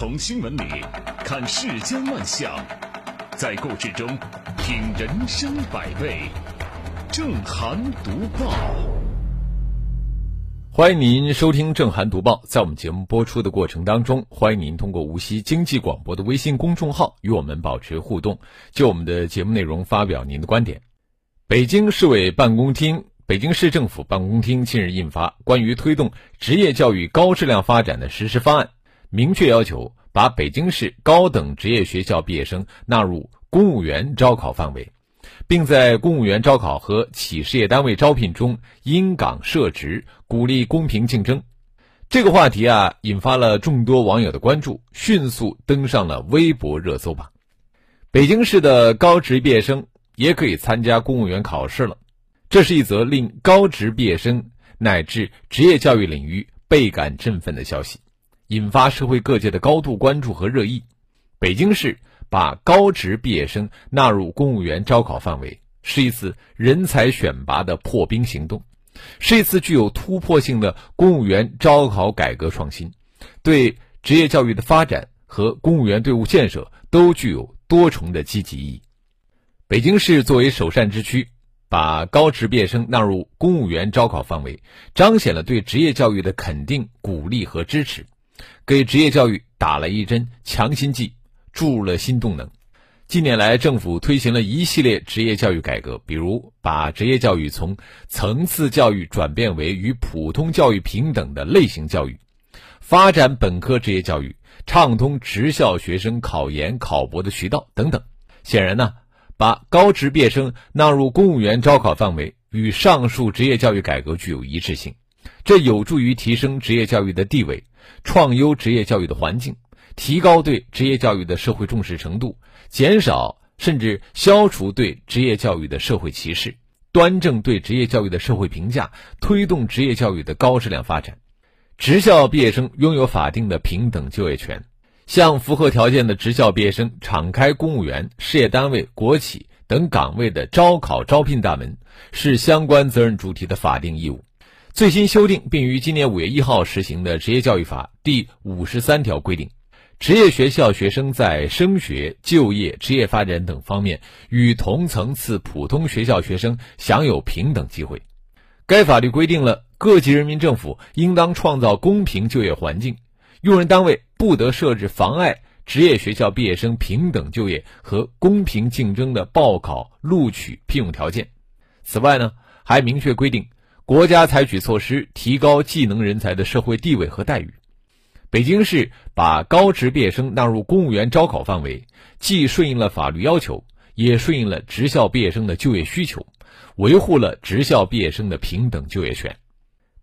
从新闻里看世间万象，在故事中品人生百味。正涵读报，欢迎您收听正涵读报。在我们节目播出的过程当中，欢迎您通过无锡经济广播的微信公众号与我们保持互动，就我们的节目内容发表您的观点。北京市委办公厅、北京市政府办公厅近日印发《关于推动职业教育高质量发展的实施方案》，明确要求把北京市高等职业学校毕业生纳入公务员招考范围。并在公务员招考和企事业单位招聘中因岗设职，鼓励公平竞争。这个话题啊，引发了众多网友的关注，迅速登上了微博热搜榜。北京市的高职毕业生也可以参加公务员考试了，这是一则令高职毕业生乃至职业教育领域倍感振奋的消息，引发社会各界的高度关注和热议。北京市。把高职毕业生纳入公务员招考范围，是一次人才选拔的破冰行动，是一次具有突破性的公务员招考改革创新，对职业教育的发展和公务员队伍建设都具有多重的积极意义。北京市作为首善之区，把高职毕业生纳入公务员招考范围，彰显了对职业教育的肯定、鼓励和支持，给职业教育打了一针强心剂。注入了新动能。近年来，政府推行了一系列职业教育改革，比如把职业教育从层次教育转变为与普通教育平等的类型教育，发展本科职业教育，畅通职校学生考研考博的渠道等等。显然呢，把高职毕业生纳入公务员招考范围，与上述职业教育改革具有一致性，这有助于提升职业教育的地位，创优职业教育的环境。提高对职业教育的社会重视程度，减少甚至消除对职业教育的社会歧视，端正对职业教育的社会评价，推动职业教育的高质量发展。职校毕业生拥有法定的平等就业权，向符合条件的职校毕业生敞开公务员、事业单位、国企等岗位的招考招聘大门，是相关责任主体的法定义务。最新修订并于今年五月一号实行的《职业教育法》第五十三条规定。职业学校学生在升学、就业、职业发展等方面与同层次普通学校学生享有平等机会。该法律规定了各级人民政府应当创造公平就业环境，用人单位不得设置妨碍职业学校毕业生平等就业和公平竞争的报考、录取、聘用条件。此外呢，还明确规定，国家采取措施提高技能人才的社会地位和待遇。北京市把高职毕业生纳入公务员招考范围，既顺应了法律要求，也顺应了职校毕业生的就业需求，维护了职校毕业生的平等就业权。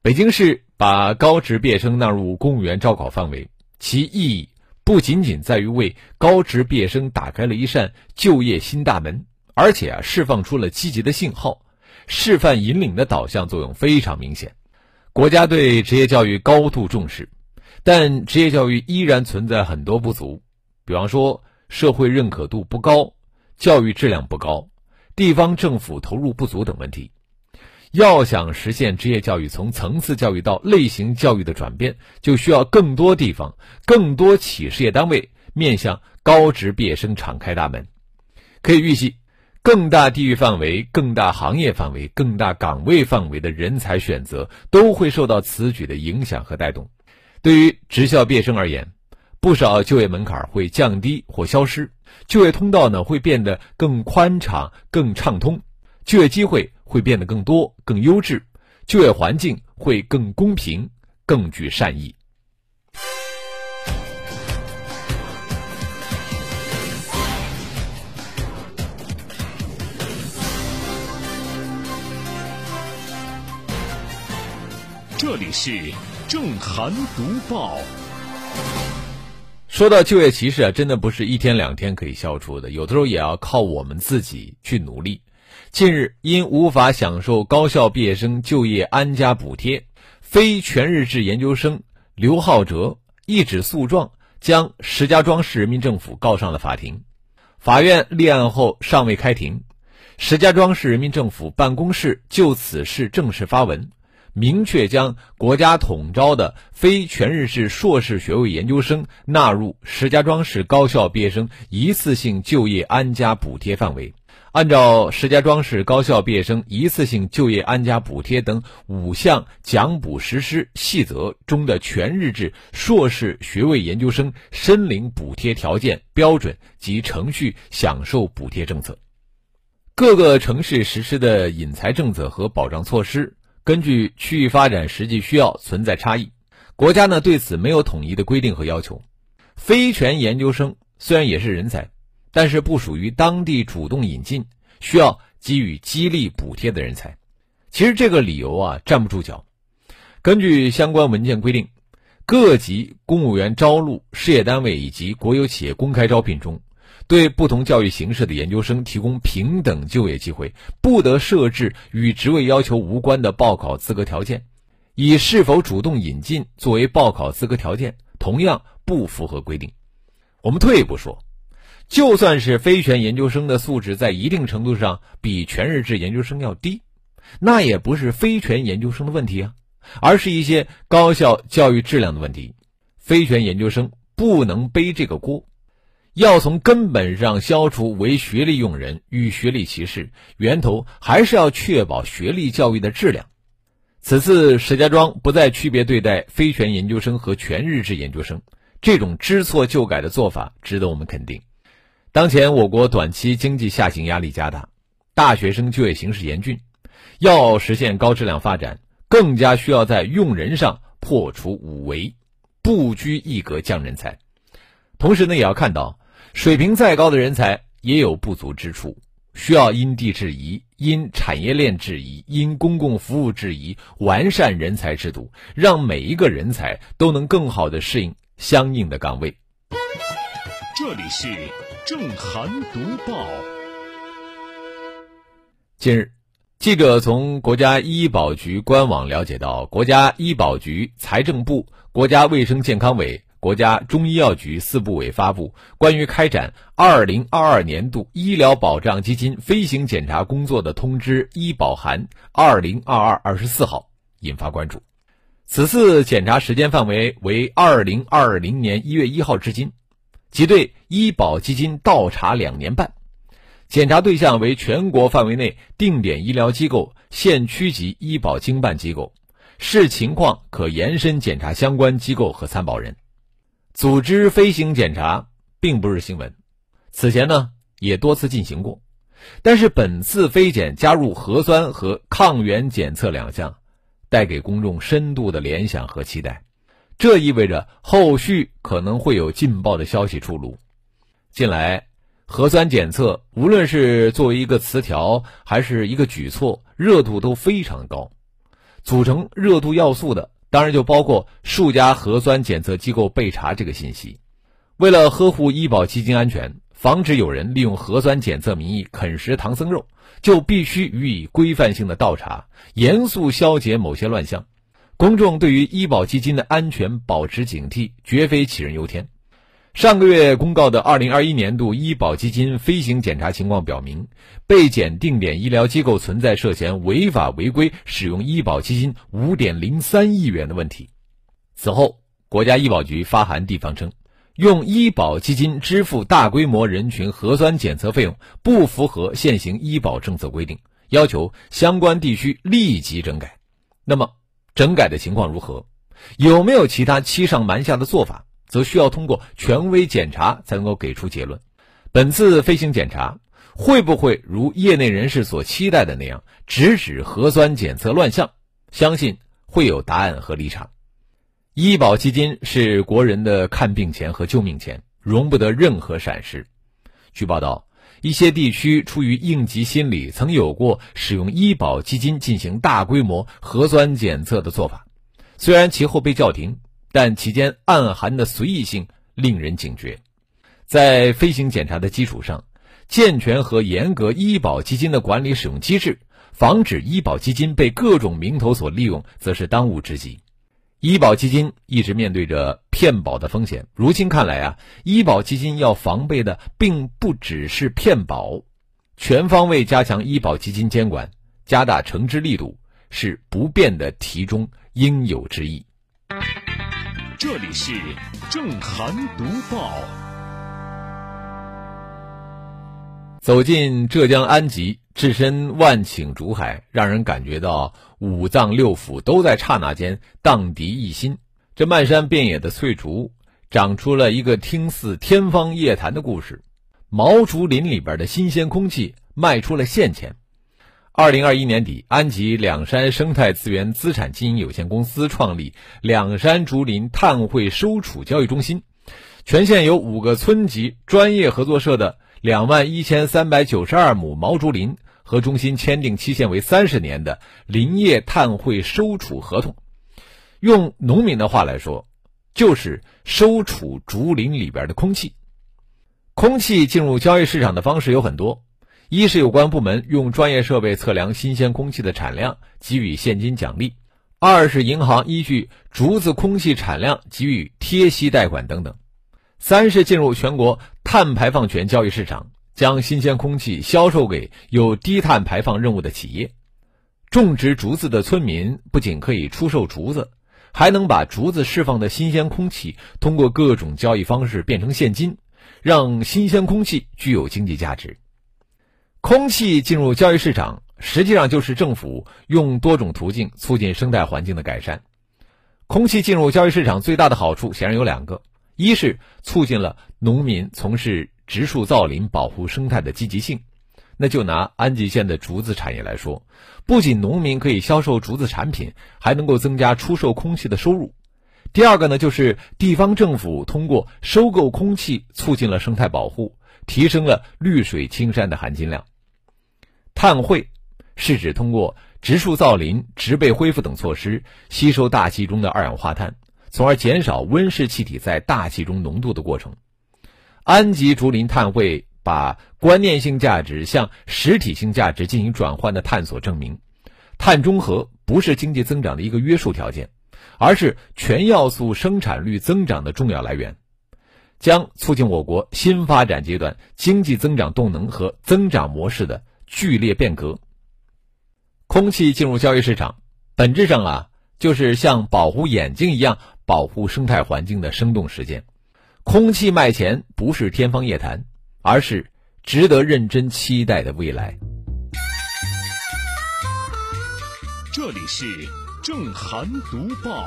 北京市把高职毕业生纳入公务员招考范围，其意义不仅仅在于为高职毕业生打开了一扇就业新大门，而且啊，释放出了积极的信号，示范引领的导向作用非常明显。国家对职业教育高度重视。但职业教育依然存在很多不足，比方说社会认可度不高、教育质量不高、地方政府投入不足等问题。要想实现职业教育从层次教育到类型教育的转变，就需要更多地方、更多企事业单位面向高职毕业生敞开大门。可以预计，更大地域范围、更大行业范围、更大岗位范围的人才选择都会受到此举的影响和带动。对于职校毕业生而言，不少就业门槛会降低或消失，就业通道呢会变得更宽敞、更畅通，就业机会会变得更多、更优质，就业环境会更公平、更具善意。这里是。正涵读报。说到就业歧视啊，真的不是一天两天可以消除的，有的时候也要靠我们自己去努力。近日，因无法享受高校毕业生就业安家补贴，非全日制研究生刘浩哲一纸诉状将石家庄市人民政府告上了法庭。法院立案后尚未开庭，石家庄市人民政府办公室就此事正式发文。明确将国家统招的非全日制硕士学位研究生纳入石家庄市高校毕业生一次性就业安家补贴范围。按照石家庄市高校毕业生一次性就业安家补贴等五项奖补实施细则中的全日制硕士学位研究生申领补贴条件、标准及程序享受补贴政策。各个城市实施的引才政策和保障措施，根据区域发展实际需要存在差异。国家呢对此没有统一的规定和要求。非全研究生虽然也是人才。但是不属于当地主动引进、需要给予激励补贴的人才，其实这个理由啊站不住脚。根据相关文件规定，各级公务员招录、事业单位以及国有企业公开招聘中，对不同教育形式的研究生提供平等就业机会，不得设置与职位要求无关的报考资格条件，以是否主动引进作为报考资格条件，同样不符合规定。我们退一步说。就算是非全研究生的素质在一定程度上比全日制研究生要低，那也不是非全研究生的问题啊，而是一些高校教育质量的问题。非全研究生不能背这个锅，要从根本上消除唯学历用人与学历歧视，源头还是要确保学历教育的质量。此次石家庄不再区别对待非全研究生和全日制研究生，这种知错就改的做法值得我们肯定。当前我国短期经济下行压力加大，大学生就业形势严峻，要实现高质量发展，更加需要在用人上破除五唯，不拘一格降人才。同时呢，也要看到，水平再高的人才也有不足之处，需要因地制宜、因产业链制宜、因公共服务制宜，完善人才制度，让每一个人才都能更好的适应相应的岗位。这里是。正涵读报。近日，记者从国家医保局官网了解到，国家医保局、财政部、国家卫生健康委、国家中医药局四部委发布关于开展二零二二年度医疗保障基金飞行检查工作的通知（医保函）二零二二二十四号，引发关注。此次检查时间范围为二零二零年一月一号至今。即对医保基金倒查两年半，检查对象为全国范围内定点医疗机构、县区级医保经办机构，视情况可延伸检查相关机构和参保人。组织飞行检查并不是新闻，此前呢也多次进行过，但是本次飞检加入核酸和抗原检测两项，带给公众深度的联想和期待。这意味着后续可能会有劲爆的消息出炉。近来，核酸检测无论是作为一个词条还是一个举措，热度都非常高。组成热度要素的，当然就包括数家核酸检测机构被查这个信息。为了呵护医保基金安全，防止有人利用核酸检测名义啃食唐僧肉，就必须予以规范性的倒查，严肃消解某些乱象。公众对于医保基金的安全保持警惕，绝非杞人忧天。上个月公告的二零二一年度医保基金飞行检查情况表明，被检定点医疗机构存在涉嫌违法违规使用医保基金五点零三亿元的问题。此后，国家医保局发函地方称，用医保基金支付大规模人群核酸检测费用不符合现行医保政策规定，要求相关地区立即整改。那么，整改的情况如何？有没有其他欺上瞒下的做法？则需要通过权威检查才能够给出结论。本次飞行检查会不会如业内人士所期待的那样，直指核酸检测乱象？相信会有答案和立场。医保基金是国人的看病钱和救命钱，容不得任何闪失。据报道。一些地区出于应急心理，曾有过使用医保基金进行大规模核酸检测的做法。虽然其后被叫停，但其间暗含的随意性令人警觉。在飞行检查的基础上，健全和严格医保基金的管理使用机制，防止医保基金被各种名头所利用，则是当务之急。医保基金一直面对着骗保的风险，如今看来啊，医保基金要防备的并不只是骗保，全方位加强医保基金监管，加大惩治力度，是不变的题中应有之义。这里是正涵读报。走进浙江安吉，置身万顷竹海，让人感觉到五脏六腑都在刹那间荡涤一新。这漫山遍野的翠竹，长出了一个听似天方夜谭的故事。毛竹林里边的新鲜空气卖出了现钱。二零二一年底，安吉两山生态资源资产经营有限公司创立两山竹林碳汇收储交易中心，全县有五个村级专业合作社的两万一千三百九十二亩毛竹林和中心签订期限为三十年的林业碳汇收储合同。用农民的话来说，就是收储竹林里边的空气。空气进入交易市场的方式有很多。一是有关部门用专业设备测量新鲜空气的产量，给予现金奖励；二是银行依据竹子空气产量给予贴息贷款等等；三是进入全国碳排放权交易市场，将新鲜空气销售给有低碳排放任务的企业。种植竹子的村民不仅可以出售竹子，还能把竹子释放的新鲜空气通过各种交易方式变成现金，让新鲜空气具有经济价值。空气进入交易市场，实际上就是政府用多种途径促进生态环境的改善。空气进入交易市场最大的好处显然有两个：一是促进了农民从事植树造林、保护生态的积极性。那就拿安吉县的竹子产业来说，不仅农民可以销售竹子产品，还能够增加出售空气的收入。第二个呢，就是地方政府通过收购空气，促进了生态保护，提升了绿水青山的含金量。碳汇是指通过植树造林、植被恢复等措施吸收大气中的二氧化碳，从而减少温室气体在大气中浓度的过程。安吉竹林碳汇把观念性价值向实体性价值进行转换的探索证明，碳中和不是经济增长的一个约束条件，而是全要素生产率增长的重要来源，将促进我国新发展阶段经济增长动能和增长模式的。剧烈变革。空气进入交易市场，本质上啊，就是像保护眼睛一样保护生态环境的生动实践。空气卖钱不是天方夜谭，而是值得认真期待的未来。这里是正涵读报。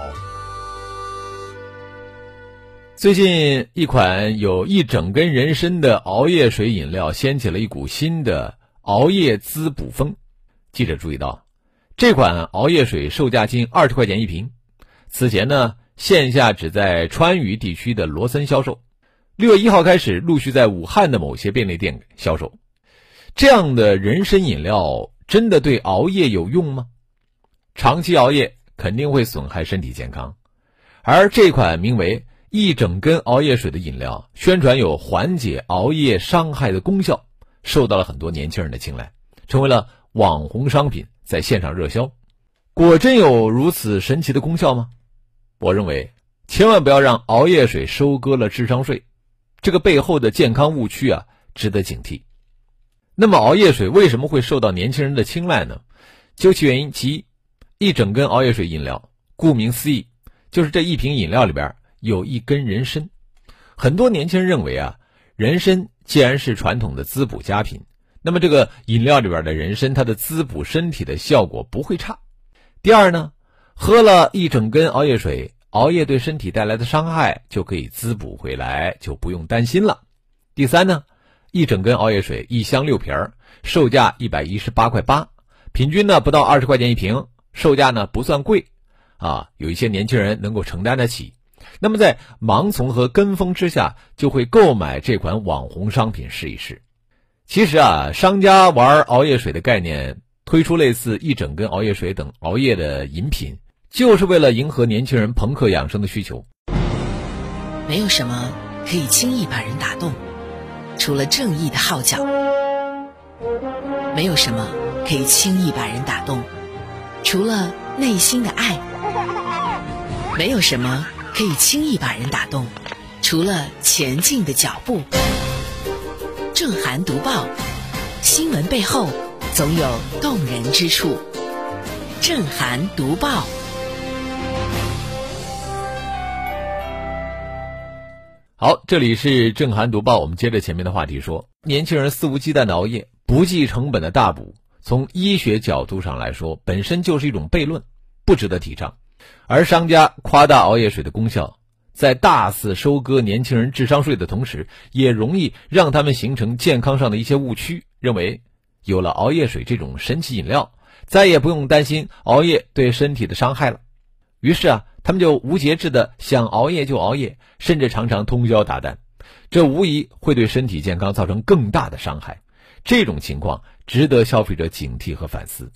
最近，一款有一整根人参的熬夜水饮料掀起了一股新的。熬夜滋补风，记者注意到，这款熬夜水售价近二十块钱一瓶。此前呢，线下只在川渝地区的罗森销售，六月一号开始陆续在武汉的某些便利店销售。这样的人参饮料真的对熬夜有用吗？长期熬夜肯定会损害身体健康，而这款名为“一整根熬夜水”的饮料，宣传有缓解熬夜伤害的功效。受到了很多年轻人的青睐，成为了网红商品，在线上热销。果真有如此神奇的功效吗？我认为，千万不要让熬夜水收割了智商税，这个背后的健康误区啊，值得警惕。那么，熬夜水为什么会受到年轻人的青睐呢？究其原因，其一，一整根熬夜水饮料，顾名思义，就是这一瓶饮料里边有一根人参。很多年轻人认为啊，人参。既然是传统的滋补佳品，那么这个饮料里边的人参，它的滋补身体的效果不会差。第二呢，喝了一整根熬夜水，熬夜对身体带来的伤害就可以滋补回来，就不用担心了。第三呢，一整根熬夜水一箱六瓶儿，售价一百一十八块八，平均呢不到二十块钱一瓶，售价呢不算贵，啊，有一些年轻人能够承担得起。那么，在盲从和跟风之下，就会购买这款网红商品试一试。其实啊，商家玩熬夜水的概念，推出类似一整根熬夜水等熬夜的饮品，就是为了迎合年轻人朋克养生的需求。没有什么可以轻易把人打动，除了正义的号角；没有什么可以轻易把人打动，除了内心的爱；没有什么。可以轻易把人打动，除了前进的脚步。正涵读报，新闻背后总有动人之处。正涵读报。好，这里是正涵读报。我们接着前面的话题说，年轻人肆无忌惮的熬夜，不计成本的大补，从医学角度上来说，本身就是一种悖论，不值得提倡。而商家夸大熬夜水的功效，在大肆收割年轻人智商税的同时，也容易让他们形成健康上的一些误区，认为有了熬夜水这种神奇饮料，再也不用担心熬夜对身体的伤害了。于是啊。他们就无节制的想熬夜就熬夜，甚至常常通宵达旦，这无疑会对身体健康造成更大的伤害。这种情况值得消费者警惕和反思。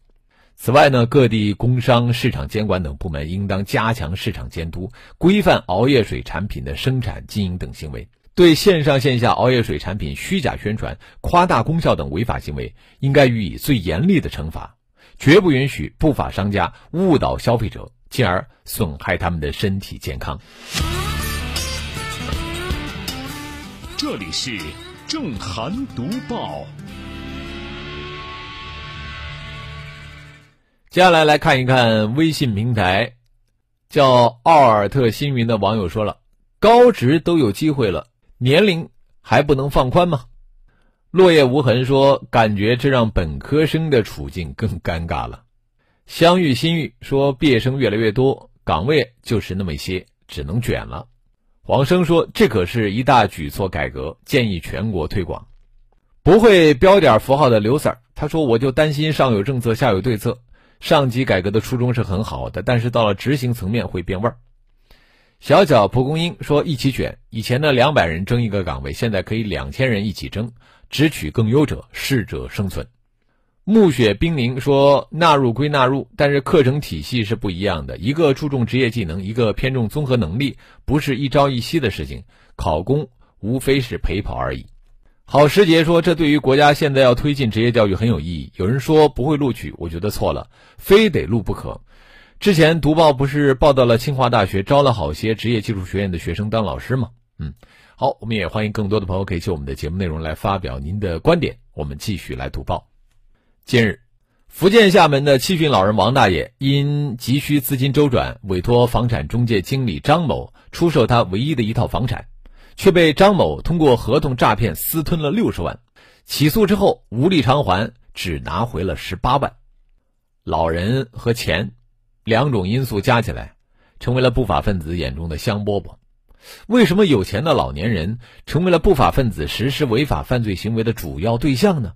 此外呢，各地工商、市场监管等部门应当加强市场监督，规范熬夜水产品的生产经营等行为。对线上线下熬夜水产品虚假宣传、夸大功效等违法行为，应该予以最严厉的惩罚，绝不允许不法商家误导消费者。进而损害他们的身体健康。这里是正涵读报。接下来来看一看微信平台，叫奥尔特星云的网友说了：“高职都有机会了，年龄还不能放宽吗？”落叶无痕说：“感觉这让本科生的处境更尴尬了。”相遇心遇说，毕业生越来越多，岗位就是那么一些，只能卷了。黄生说，这可是一大举措改革，建议全国推广。不会标点符号的刘 Sir，他说，我就担心上有政策，下有对策。上级改革的初衷是很好的，但是到了执行层面会变味儿。小小蒲公英说，一起卷，以前的两百人争一个岗位，现在可以两千人一起争，只取更优者，适者生存。暮雪冰凌说：“纳入归纳入，但是课程体系是不一样的。一个注重职业技能，一个偏重综合能力，不是一朝一夕的事情。考公无非是陪跑而已。”郝时杰说：“这对于国家现在要推进职业教育很有意义。”有人说不会录取，我觉得错了，非得录不可。之前读报不是报道了清华大学招了好些职业技术学院的学生当老师吗？嗯，好，我们也欢迎更多的朋友可以就我们的节目内容来发表您的观点。我们继续来读报。近日，福建厦门的七旬老人王大爷因急需资金周转，委托房产中介经理张某出售他唯一的一套房产，却被张某通过合同诈骗私吞了六十万。起诉之后无力偿还，只拿回了十八万。老人和钱两种因素加起来，成为了不法分子眼中的香饽饽。为什么有钱的老年人成为了不法分子实施违法犯罪行为的主要对象呢？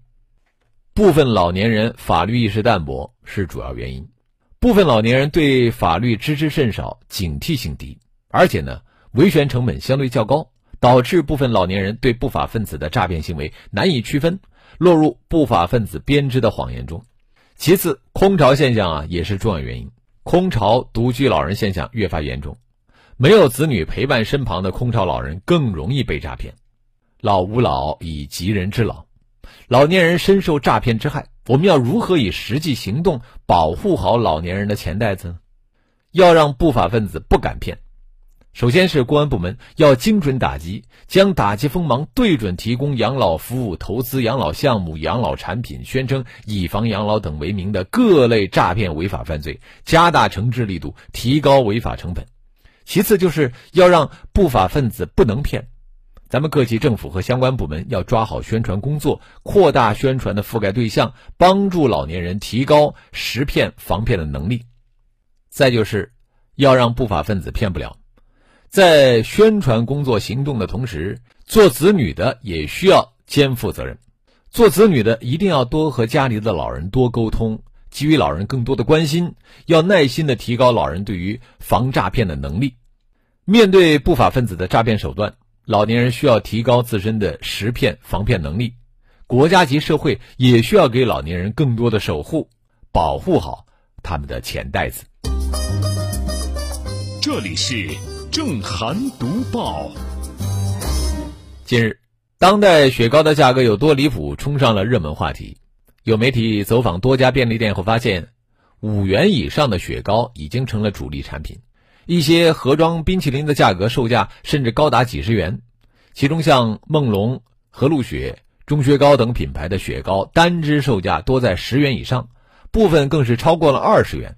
部分老年人法律意识淡薄是主要原因，部分老年人对法律知之甚少，警惕性低，而且呢，维权成本相对较高，导致部分老年人对不法分子的诈骗行为难以区分，落入不法分子编织的谎言中。其次，空巢现象啊也是重要原因，空巢独居老人现象越发严重，没有子女陪伴身旁的空巢老人更容易被诈骗。老吾老以及人之老。老年人深受诈骗之害，我们要如何以实际行动保护好老年人的钱袋子呢？要让不法分子不敢骗。首先是公安部门要精准打击，将打击锋芒对准提供养老服务、投资养老项目、养老产品、宣称以房养老等为名的各类诈骗违法犯罪，加大惩治力度，提高违法成本。其次就是要让不法分子不能骗。咱们各级政府和相关部门要抓好宣传工作，扩大宣传的覆盖对象，帮助老年人提高识骗防骗的能力。再就是，要让不法分子骗不了。在宣传工作行动的同时，做子女的也需要肩负责任。做子女的一定要多和家里的老人多沟通，给予老人更多的关心，要耐心的提高老人对于防诈骗的能力。面对不法分子的诈骗手段。老年人需要提高自身的识骗防骗能力，国家级社会也需要给老年人更多的守护，保护好他们的钱袋子。这里是正涵读报。近日，当代雪糕的价格有多离谱，冲上了热门话题。有媒体走访多家便利店后发现，五元以上的雪糕已经成了主力产品。一些盒装冰淇淋的价格售价甚至高达几十元，其中像梦龙、和路雪、钟薛高等品牌的雪糕，单支售价多在十元以上，部分更是超过了二十元。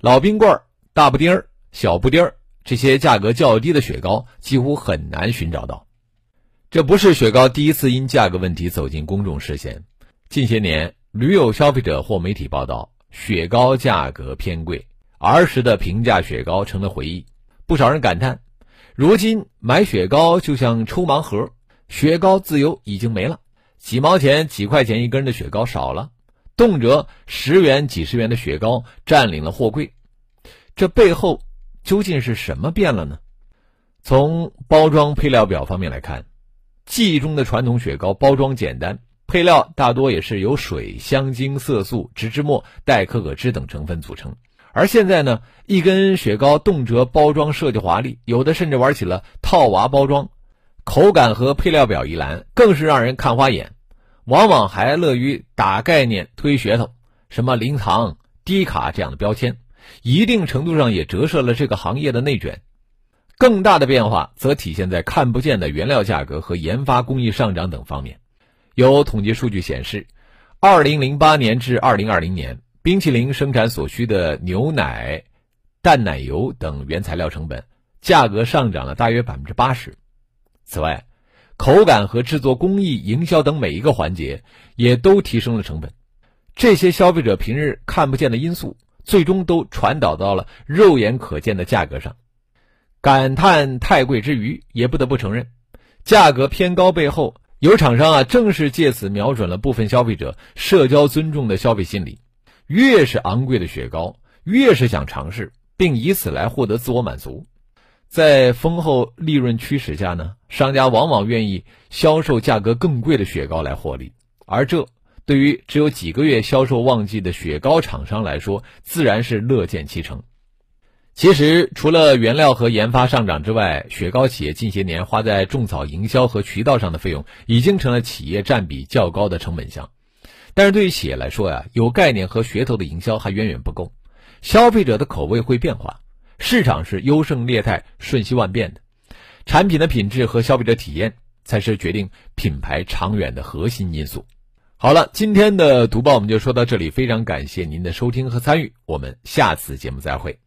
老冰棍、大布丁、小布丁这些价格较低的雪糕几乎很难寻找到。这不是雪糕第一次因价格问题走进公众视线。近些年，屡有消费者或媒体报道雪糕价格偏贵，儿时的平价雪糕成了回忆。不少人感叹，如今买雪糕就像抽盲盒，雪糕自由已经没了。几毛钱、几块钱一根的雪糕少了，动辄十元、几十元的雪糕占领了货柜。这背后究竟是什么变了呢？从包装配料表方面来看。记忆中的传统雪糕包装简单，配料大多也是由水、香精、色素、植脂末、代可可脂等成分组成。而现在呢，一根雪糕动辄包装设计华丽，有的甚至玩起了套娃包装，口感和配料表一栏更是让人看花眼，往往还乐于打概念、推噱头，什么零糖、低卡这样的标签，一定程度上也折射了这个行业的内卷。更大的变化则体现在看不见的原料价格和研发工艺上涨等方面。有统计数据显示，2008年至2020年，冰淇淋生产所需的牛奶、淡奶油等原材料成本价格上涨了大约百分之八十。此外，口感和制作工艺、营销等每一个环节也都提升了成本。这些消费者平日看不见的因素，最终都传导到了肉眼可见的价格上。感叹太贵之余，也不得不承认，价格偏高背后，有厂商啊，正是借此瞄准了部分消费者社交尊重的消费心理。越是昂贵的雪糕，越是想尝试，并以此来获得自我满足。在丰厚利润驱使下呢，商家往往愿意销售价格更贵的雪糕来获利。而这对于只有几个月销售旺季的雪糕厂商来说，自然是乐见其成。其实，除了原料和研发上涨之外，雪糕企业近些年花在种草营销和渠道上的费用，已经成了企业占比较高的成本项。但是，对于企业来说呀，有概念和噱头的营销还远远不够。消费者的口味会变化，市场是优胜劣汰、瞬息万变的。产品的品质和消费者体验，才是决定品牌长远的核心因素。好了，今天的读报我们就说到这里，非常感谢您的收听和参与，我们下次节目再会。